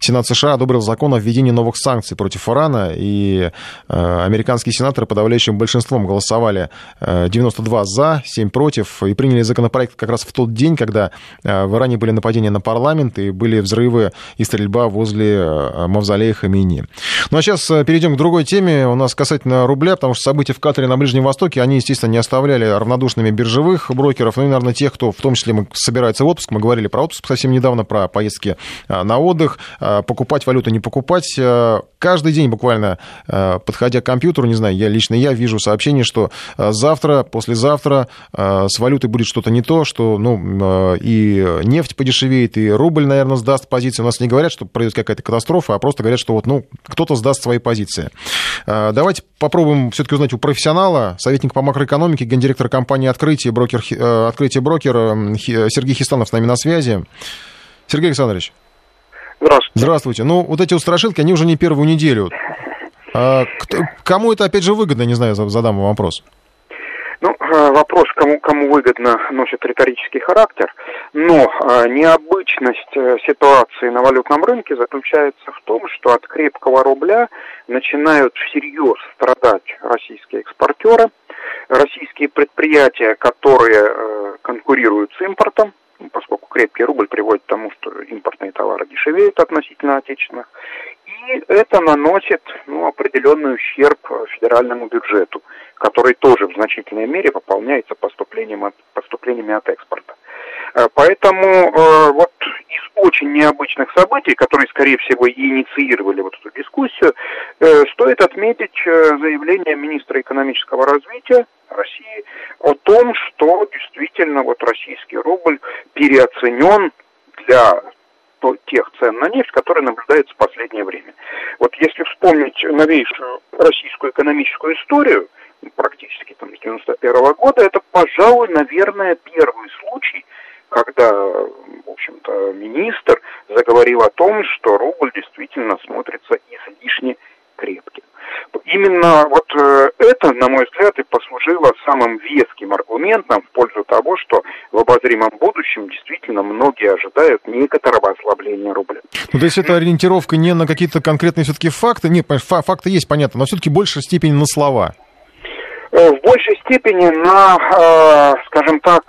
Сенат США одобрил закон о введении новых санкций против Ирана, и Э, американские сенаторы подавляющим большинством голосовали 92 э, за, 7 против, и приняли законопроект как раз в тот день, когда э, в Иране были нападения на парламент и были взрывы и стрельба возле мавзолея Хамини. Ну а сейчас перейдем к другой теме. У нас касательно рубля, потому что события в Катаре на Ближнем Востоке, они, естественно, не оставляли равнодушными биржевых брокеров, ну и, наверное, тех, кто в том числе собирается в отпуск. Мы говорили про отпуск совсем недавно, про поездки на отдых, покупать валюту, не покупать. Каждый день буквально подходя к компьютеру, не знаю, я лично я вижу сообщение, что э, завтра, послезавтра э, с валютой будет что-то не то, что ну, э, и нефть подешевеет, и рубль, наверное, сдаст позиции. У нас не говорят, что произойдет какая-то катастрофа, а просто говорят, что вот, ну, кто-то сдаст свои позиции. Давайте попробуем все-таки узнать у профессионала, советник по макроэкономике, гендиректор компании «Открытие», брокер, «Открытие брокер» Сергей Хистанов с нами на связи. Сергей Александрович. Здравствуйте. Здравствуйте. Ну, вот эти устрашилки, они уже не первую неделю. А, кто, кому это, опять же, выгодно, не знаю, задам вам вопрос. Ну, э, вопрос, кому, кому выгодно, носит риторический характер, но э, необычность э, ситуации на валютном рынке заключается в том, что от крепкого рубля начинают всерьез страдать российские экспортеры, российские предприятия, которые конкурируют с импортом, поскольку крепкий рубль приводит к тому, что импортные товары дешевеют относительно отечественных, и это наносит ну, определенный ущерб федеральному бюджету, который тоже в значительной мере пополняется поступлением от, поступлениями от экспорта. Поэтому вот из очень необычных событий, которые, скорее всего, и инициировали вот эту дискуссию, стоит отметить заявление министра экономического развития России о том, что действительно вот российский рубль переоценен для тех цен на нефть, которые наблюдаются в последнее время. Вот если вспомнить новейшую российскую экономическую историю, практически там с 91 -го года, это, пожалуй, наверное, первый случай, когда, в общем-то, министр заговорил о том, что рубль действительно смотрится излишне крепким. Именно вот э, это, на мой взгляд, и послужило самым веским аргументом в пользу того, что в обозримом будущем действительно многие ожидают некоторого ослабления рубля. Ну, то есть это ориентировка не на какие-то конкретные все-таки факты, нет, факты есть, понятно, но все-таки большей степени на слова. Э, в большей степени на, э, скажем так,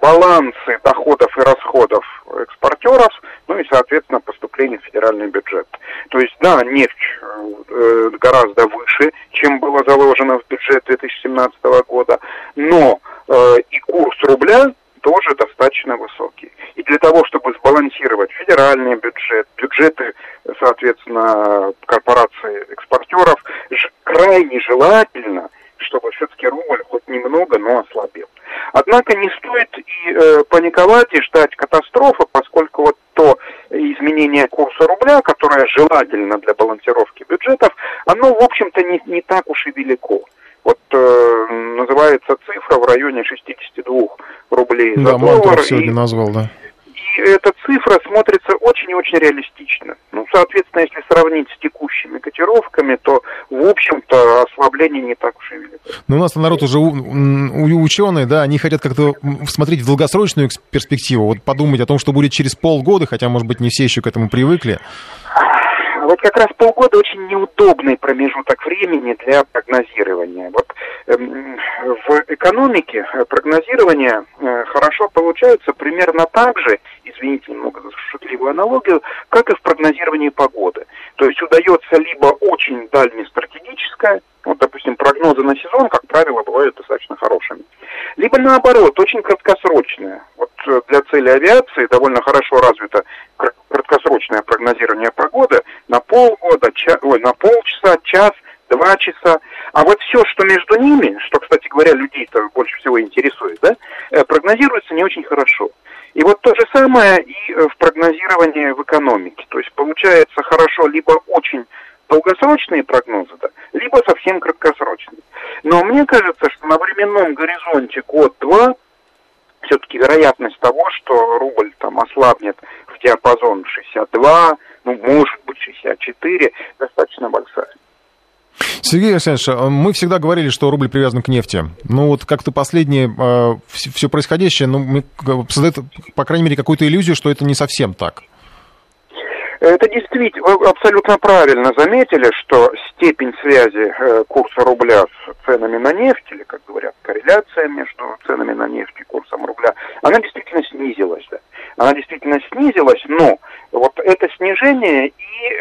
балансы доходов и расходов экспортеров, ну и, соответственно, поступление в федеральный бюджет. То есть, да, нефть э, гораздо выше, чем было заложено в бюджет 2017 года, но э, и курс рубля тоже достаточно высокий. И для того, чтобы сбалансировать федеральный бюджет, бюджеты, соответственно, корпораций экспортеров, крайне желательно, чтобы все-таки рубль хоть немного, но ослабел. Однако не стоит и э, паниковать и ждать катастрофы, поскольку вот то изменение курса рубля, которое желательно для балансировки бюджетов, оно, в общем-то, не, не так уж и велико. Вот э, называется цифра в районе 62 рублей да, за доллар. сегодня и, назвал, да. Эта цифра смотрится очень и очень реалистично. Ну, соответственно, если сравнить с текущими котировками, то, в общем-то, ослабление не так уж и велико. Но у нас народ уже ученые, да, они хотят как-то смотреть в долгосрочную перспективу, вот подумать о том, что будет через полгода, хотя, может быть, не все еще к этому привыкли. Вот как раз полгода очень неудобный промежуток времени для прогнозирования. Вот в экономике прогнозирование э, хорошо получается примерно так же, извините немного за шутливую аналогию, как и в прогнозировании погоды. То есть удается либо очень дальнестратегическое, вот, допустим, прогнозы на сезон, как правило, бывают достаточно хорошими. Либо наоборот, очень краткосрочное. Вот э, для цели авиации довольно хорошо развито краткосрочное прогнозирование погоды на полгода, ча, ой, на полчаса, час, два часа. А вот все, что между ними, что, кстати говоря, людей-то больше всего интересует, да, э, прогнозируется не очень хорошо. И вот то же самое и э, в прогнозировании в экономике. То есть получается хорошо либо очень долгосрочные прогнозы, да, либо совсем краткосрочные. Но мне кажется, что на временном горизонте год-два все-таки вероятность того, что рубль там ослабнет в диапазон 62, ну, может быть, 64, достаточно большая. Сергей Александрович, а мы всегда говорили, что рубль привязан к нефти. Ну вот как-то последнее э, все происходящее ну, создает, по крайней мере, какую-то иллюзию, что это не совсем так. Это действительно, вы абсолютно правильно заметили, что степень связи э, курса рубля с ценами на нефть, или, как говорят, корреляция между ценами на нефть и курсом рубля, она действительно снизилась. Да. Она действительно снизилась, но вот это снижение и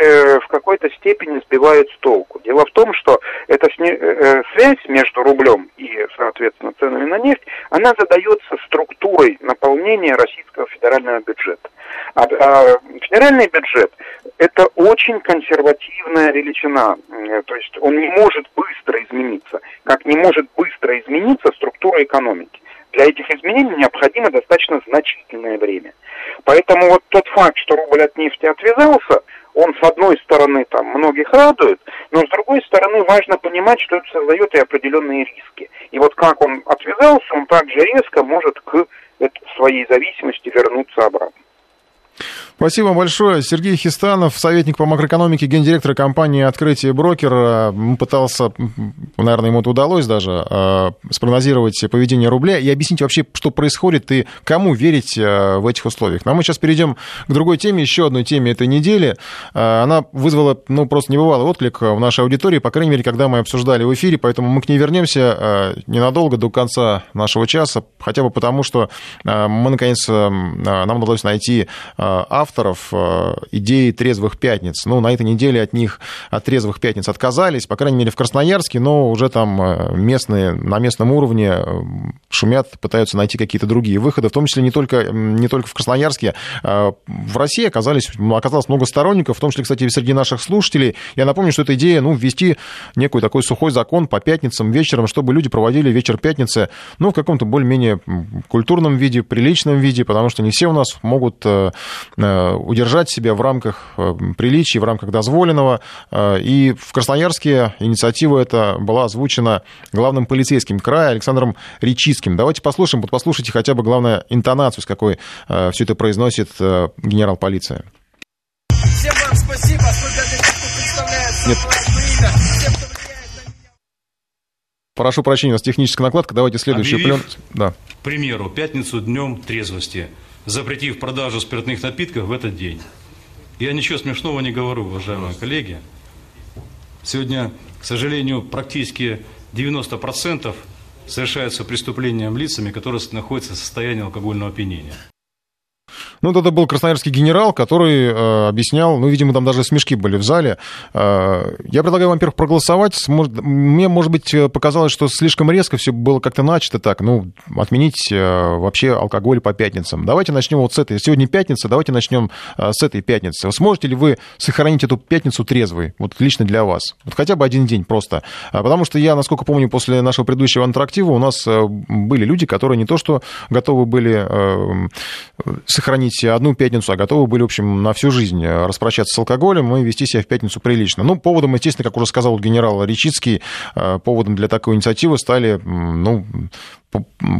э, в какой-то степени сбивает с толку. Дело в том, что эта сни... Э, э, связь между рублем и, соответственно, ценами на нефть, она задается структурой наполнения российского федерального бюджета. А, а федеральный бюджет – это очень консервативная величина, то есть он не может быстро измениться, как не может быстро измениться структура экономики. Для этих изменений необходимо достаточно значительное время. Поэтому вот тот факт, что рубль от нефти отвязался, он с одной стороны там многих радует, но с другой стороны важно понимать, что это создает и определенные риски. И вот как он отвязался, он также резко может к своей зависимости вернуться обратно. Спасибо большое. Сергей Хистанов, советник по макроэкономике, гендиректор компании «Открытие брокер». Пытался, наверное, ему это удалось даже, э, спрогнозировать поведение рубля и объяснить вообще, что происходит и кому верить э, в этих условиях. Но мы сейчас перейдем к другой теме, еще одной теме этой недели. Она вызвала, ну, просто небывалый отклик в нашей аудитории, по крайней мере, когда мы обсуждали в эфире, поэтому мы к ней вернемся ненадолго, до конца нашего часа, хотя бы потому, что мы, наконец, нам удалось найти авторов идеи трезвых пятниц. Ну, на этой неделе от них, от трезвых пятниц отказались, по крайней мере, в Красноярске, но уже там местные, на местном уровне шумят, пытаются найти какие-то другие выходы, в том числе не только, не только в Красноярске. В России оказались, оказалось много сторонников, в том числе, кстати, среди наших слушателей. Я напомню, что эта идея, ну, ввести некий такой сухой закон по пятницам вечером, чтобы люди проводили вечер пятницы, ну, в каком-то более-менее культурном виде, приличном виде, потому что не все у нас могут э, э, удержать себя в рамках э, приличий, в рамках дозволенного. И в Красноярске инициатива эта была озвучена главным полицейским края Александром Речицким. Давайте послушаем, вот послушайте хотя бы, главное, интонацию, с какой все это произносит генерал полиции. Всем вам спасибо, Нет. Прошу прощения, у нас техническая накладка. Давайте следующую пленку. Да. К примеру, пятницу днем трезвости, запретив продажу спиртных напитков в этот день. Я ничего смешного не говорю, уважаемые коллеги. Сегодня, к сожалению, практически 90% совершаются преступлением лицами, которые находятся в состоянии алкогольного опьянения. Ну, это был красноярский генерал, который э, объяснял, ну, видимо, там даже смешки были в зале. Э, я предлагаю во-первых, проголосовать. Может, мне, может быть, показалось, что слишком резко все было как-то начато так, ну, отменить э, вообще алкоголь по пятницам. Давайте начнем вот с этой. Сегодня пятница, давайте начнем э, с этой пятницы. Сможете ли вы сохранить эту пятницу трезвой, вот лично для вас? Вот хотя бы один день просто. А, потому что я, насколько помню, после нашего предыдущего интерактива у нас э, были люди, которые не то что готовы были э, сохранить сохранить одну пятницу, а готовы были, в общем, на всю жизнь э, распрощаться с алкоголем и вести себя в пятницу прилично. Ну, поводом, естественно, как уже сказал генерал Речицкий, э, поводом для такой инициативы стали, ну,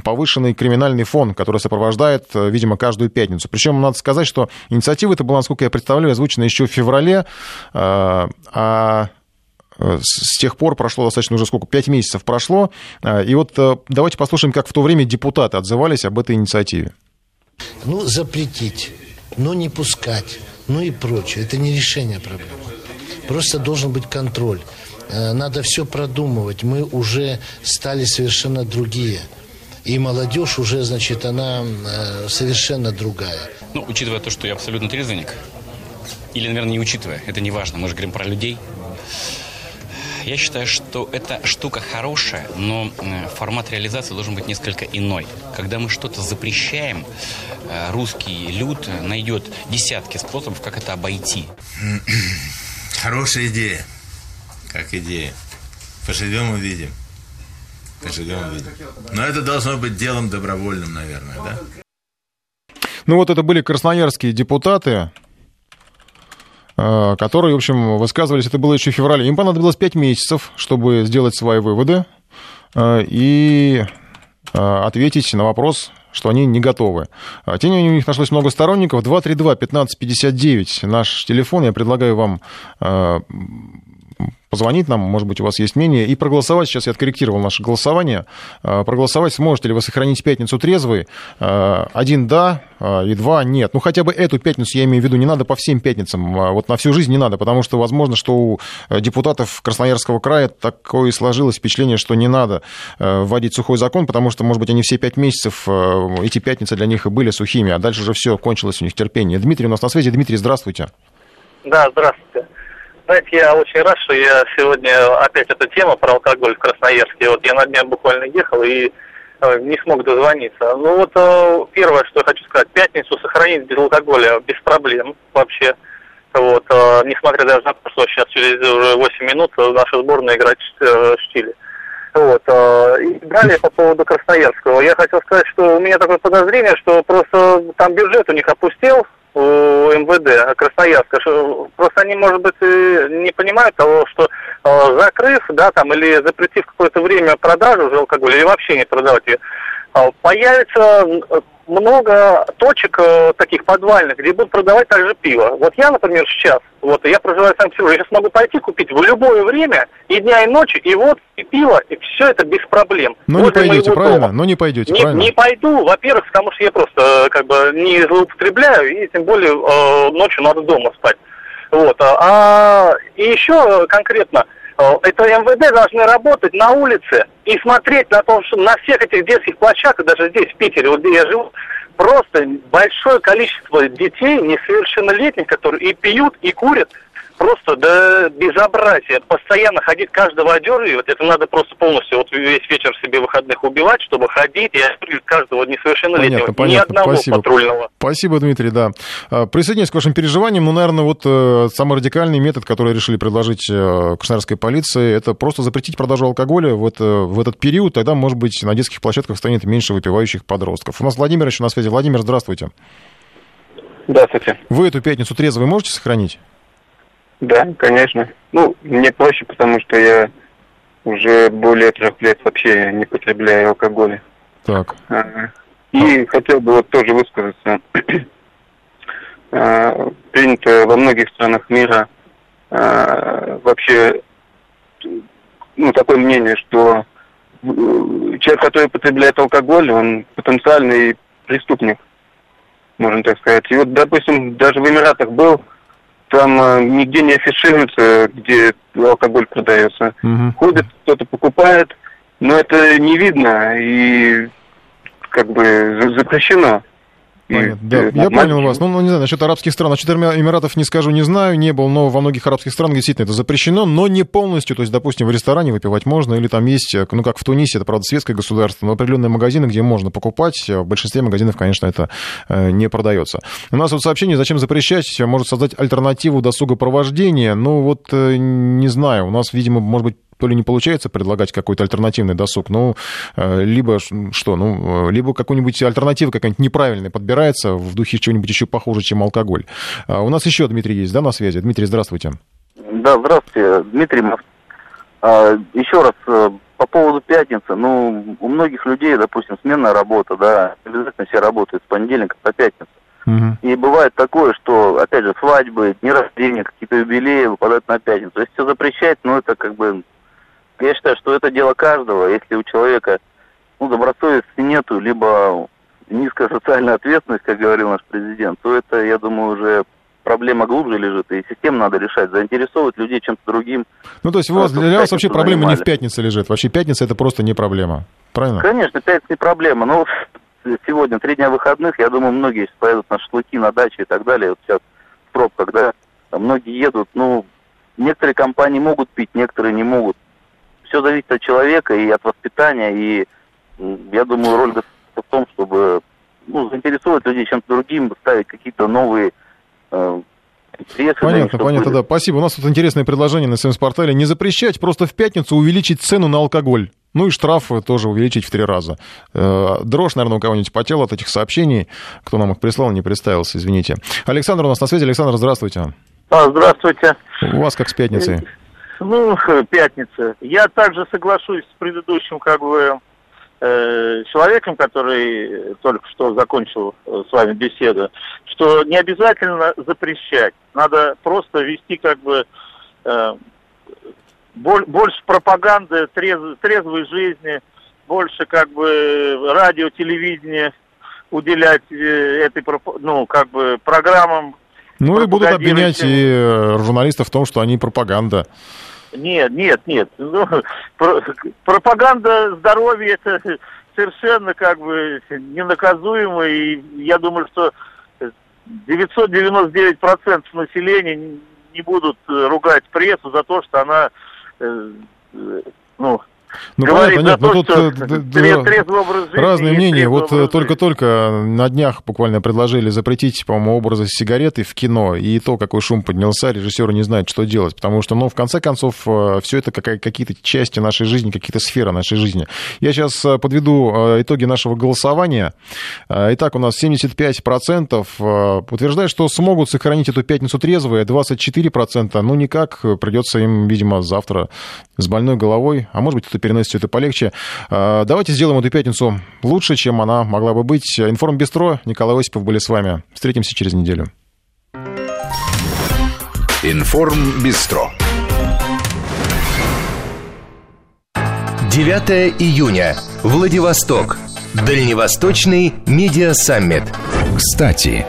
повышенный криминальный фон, который сопровождает, э, видимо, каждую пятницу. Причем надо сказать, что инициатива эта была, насколько я представляю, озвучена еще в феврале, а с тех пор прошло достаточно уже сколько, пять месяцев прошло. И вот давайте послушаем, как в то время депутаты отзывались об этой инициативе. Ну, запретить, но не пускать, ну и прочее. Это не решение проблемы. Просто должен быть контроль. Э, надо все продумывать. Мы уже стали совершенно другие. И молодежь уже, значит, она э, совершенно другая. Ну, учитывая то, что я абсолютно трезвенник, или, наверное, не учитывая, это не важно, мы же говорим про людей, я считаю, что эта штука хорошая, но э, формат реализации должен быть несколько иной. Когда мы что-то запрещаем, э, русский люд найдет десятки способов, как это обойти. [clears throat] Хорошая идея. Как идея. Поживем увидим. Поживем увидим. Но это должно быть делом добровольным, наверное, да? Ну вот это были красноярские депутаты, которые, в общем, высказывались, это было еще в феврале. Им понадобилось 5 месяцев, чтобы сделать свои выводы э, и э, ответить на вопрос, что они не готовы. Тем не менее, у них нашлось много сторонников. 232-1559 наш телефон. Я предлагаю вам позвонить нам, может быть, у вас есть мнение, и проголосовать. Сейчас я откорректировал наше голосование. А, проголосовать сможете ли вы сохранить пятницу трезвой? А, один да, а, и два нет. Ну, хотя бы эту пятницу, я имею в виду, не надо по всем пятницам. Вот на всю жизнь не надо, потому что, возможно, что у депутатов Красноярского края такое сложилось впечатление, что не надо вводить сухой закон, потому что, может быть, они все пять месяцев, эти пятницы для них и были сухими, а дальше уже все кончилось у них терпение. Дмитрий у нас на связи. Дмитрий, здравствуйте. Да, здравствуйте. Знаете, я очень рад, что я сегодня опять эта тема про алкоголь в Красноярске. Вот я на днях буквально ехал и э, не смог дозвониться. Ну вот э, первое, что я хочу сказать, пятницу сохранить без алкоголя без проблем вообще. Вот, э, несмотря даже на то, что сейчас через уже 8 минут наша сборная играет в Чили. Вот. И далее по поводу Красноярского. Я хотел сказать, что у меня такое подозрение, что просто там бюджет у них опустел, у МВД Красноярска. Просто они, может быть, не понимают того, что э, закрыв, да, там, или запретив какое-то время продажу уже алкоголя, или вообще не продавать ее, э, появится много точек э, таких подвальных, где будут продавать также пиво. Вот я, например, сейчас, вот я проживаю в Санкт-Петербурге, я смогу пойти купить в любое время, и дня, и ночи, и вот, и пиво, и все это без проблем. Но не пойдете, правильно? Дома. Но не пойдете, не, правильно? Не пойду, во-первых, потому что я просто э, как бы не злоупотребляю, и тем более э, ночью надо дома спать. Вот. А, а и еще конкретно, Э, это МВД должны работать на улице и смотреть на то, что на всех этих детских площадках, даже здесь, в Питере, вот где я живу, просто большое количество детей несовершеннолетних, которые и пьют, и курят, просто до безобразия. Постоянно ходить каждого одергивать, это надо просто полностью вот весь вечер себе выходных убивать, чтобы ходить и одергивать каждого несовершеннолетнего. Понятно, Ни понятно. одного Спасибо. патрульного. Спасибо, Дмитрий, да. А, Присоединяюсь к вашим переживаниям. Ну, наверное, вот э, самый радикальный метод, который решили предложить э, Красноярской полиции, это просто запретить продажу алкоголя в, это, в этот период. Тогда, может быть, на детских площадках станет меньше выпивающих подростков. У нас Владимир еще на связи. Владимир, здравствуйте. Здравствуйте. Вы эту пятницу трезвый можете сохранить? Да, конечно. Ну, мне проще, потому что я уже более трех лет вообще не потребляю алкоголя. Так. А, И хотел бы вот тоже высказаться. [clears throat] А, Принято во многих странах мира а, вообще ну, такое мнение, что э, человек, который потребляет алкоголь, он потенциальный преступник, можно так сказать. И вот, допустим, даже в Эмиратах был, там э, нигде не афишируется, где алкоголь продается. Ходит, кто-то покупает, но это не видно и как бы за- запрещено. Понятно, да, я понял вас. Ну, ну, не знаю, насчет арабских стран. Насчет Эми- Эмиратов не скажу, не знаю, не был, но во многих арабских странах действительно это запрещено, но не полностью. То есть, допустим, в ресторане выпивать можно, или там есть, э, ну, как в Тунисе, это, правда, светское государство, но определенные магазины, где можно покупать. В большинстве магазинов, конечно, это э, не продается. У нас вот сообщение, зачем запрещать, может создать альтернативу досугопровождения. Ну, вот, э, не знаю, у нас, видимо, может быть, то ли не получается предлагать какой-то альтернативный досуг, ну, э, либо что, ну, э, либо какую-нибудь альтернатива какая-нибудь неправильная подбирается в духе чего-нибудь еще похуже, чем алкоголь. А У нас еще Дмитрий есть, да, на связи? Дмитрий, здравствуйте. Да, здравствуйте, Дмитрий. А, еще раз, э, по поводу пятницы. Ну, у многих людей, допустим, сменная работа, да, обязательно все работают с понедельника по пятницу. И бывает такое, что, опять же, свадьбы, дни рождения, какие-то юбилеи выпадают на пятницу. Если все запрещать, ну, это как бы... Я считаю, что это дело каждого. Если у человека, ну, добросовестности нету, либо низкая социальная ответственность, как говорил наш президент, то это, я думаю, уже проблема глубже лежит, и систему надо решать, заинтересовывать людей чем-то другим. Ну, то есть у вас, для вас вообще проблема не в занимали. пятнице лежит. Вообще пятница это просто не проблема. Правильно? Конечно, пятница не проблема, но вот сегодня три дня выходных, я думаю, многие сейчас поедут на шашлыки, на дачи и так далее. Вот сейчас в пробках, да, многие едут, ну, некоторые компании могут пить, некоторые не могут. Все зависит от человека и от воспитания, и я думаю, роль в том, чтобы ну, заинтересовать людей чем-то другим, ставить какие-то новые э, интересы. них, Понятно, понятно, были. да. Спасибо. У нас тут интересное предложение на СМС-портале. Не запрещать, просто в пятницу увеличить цену на алкоголь. Ну и штрафы тоже увеличить в три раза. Э, Дрожь, наверное, у кого-нибудь потел от этих сообщений. Кто нам их прислал, не представился, извините. Александр у нас на связи. Александр, здравствуйте. А, здравствуйте. У вас как с пятницей? Ну, [laughs] пятница. Я также соглашусь с предыдущим, как бы, э, человеком, который только что закончил э, с вами беседу, что не обязательно запрещать. Надо просто вести, как бы, э, боль- больше пропаганды трезв- трезвой жизни, больше, как бы, радио, телевидение уделять э, этой, ну, как бы, программам Ну и будут обвинять и э, журналистов в том, что они пропаганда. Нет, нет, нет. Ну, [laughs] про- пропаганда здоровья это совершенно как бы ненаказуемо. И я думаю, что 999% населения не будут ругать прессу за то, что она э, э, ну, Ну, говорит понятно, ну то, тут э, жизни разные мнения. Вот э, только-только на днях буквально предложили запретить, по-моему, образы сигареты в кино. И то, какой шум поднялся, режиссеры не знают, что делать. Потому что, ну, в конце концов, все это какие-то части нашей жизни, какие-то сферы нашей жизни. Я сейчас подведу э, итоги нашего голосования. Э, Итак, у нас 75% э, утверждают, что смогут сохранить эту пятницу трезвые, 24%, ну, никак, придется им, видимо, завтра с больной головой, а может быть, кто-то переносит все это полегче. Э, Давайте сделаем эту пятницу лучше, чем она могла бы быть. Информбистро, Николай Осипов были с вами. Встретимся через неделю. Информбистро. 9 июня. Владивосток. Дальневосточный медиа-саммит. Кстати,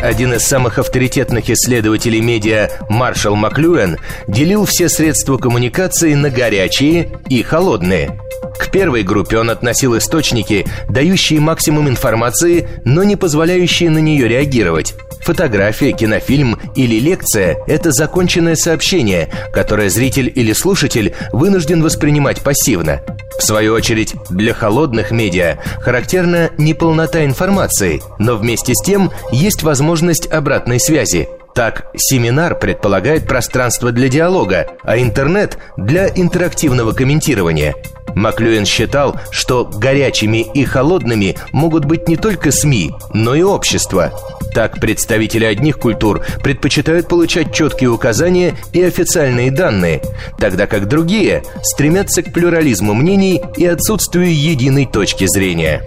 Один из самых авторитетных исследователей медиа Маршал Маклюэн делил все средства коммуникации на горячие и холодные. К первой группе он относил источники, дающие максимум информации но не позволяющие на нее реагировать. Фотография, кинофильм или лекция – это законченное сообщение, которое зритель или слушатель вынужден воспринимать пассивно. В свою очередь, для холодных медиа характерна неполнота информации, но вместе с тем есть возможность обратной связи. Так, семинар предполагает пространство для диалога, а интернет – для интерактивного комментирования – Маклюэн считал, что горячими и холодными могут быть не только СМИ, но и общество. Так представители одних культур предпочитают получать четкие указания и официальные данные, тогда как другие стремятся к плюрализму мнений и отсутствию единой точки зрения.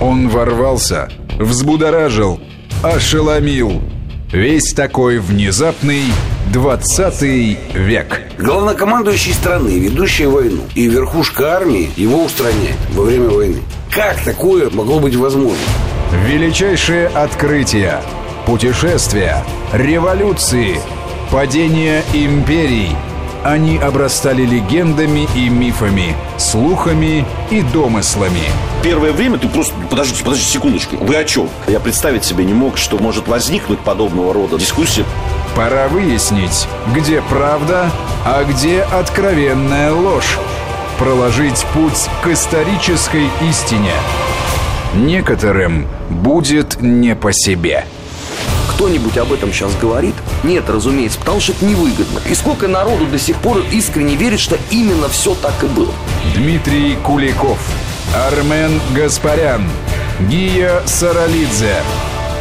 Он ворвался, взбудоражил, ошеломил. Весь такой внезапный 20 век. Главнокомандующий страны, ведущий войну, и верхушка армии его устраняет во время войны. Как такое могло быть возможно? Величайшие открытия, путешествия, революции, падение империй – они обрастали легендами и мифами, слухами и домыслами. Первое время ты просто... Подождите, подождите секундочку. Вы о чем? Я представить себе не мог, что может возникнуть подобного рода дискуссия. Пора выяснить, где правда, а где откровенная ложь. Проложить путь к исторической истине. Некоторым будет не по себе кто-нибудь об этом сейчас говорит? Нет, разумеется, потому что это невыгодно. И сколько народу до сих пор искренне верит, что именно все так и было. Дмитрий Куликов, Армен Гаспарян, Гия Саралидзе.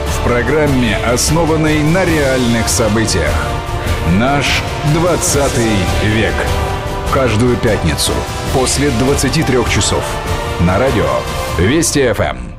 В программе, основанной на реальных событиях. Наш 20 век. Каждую пятницу после 23 часов на радио Вести ФМ.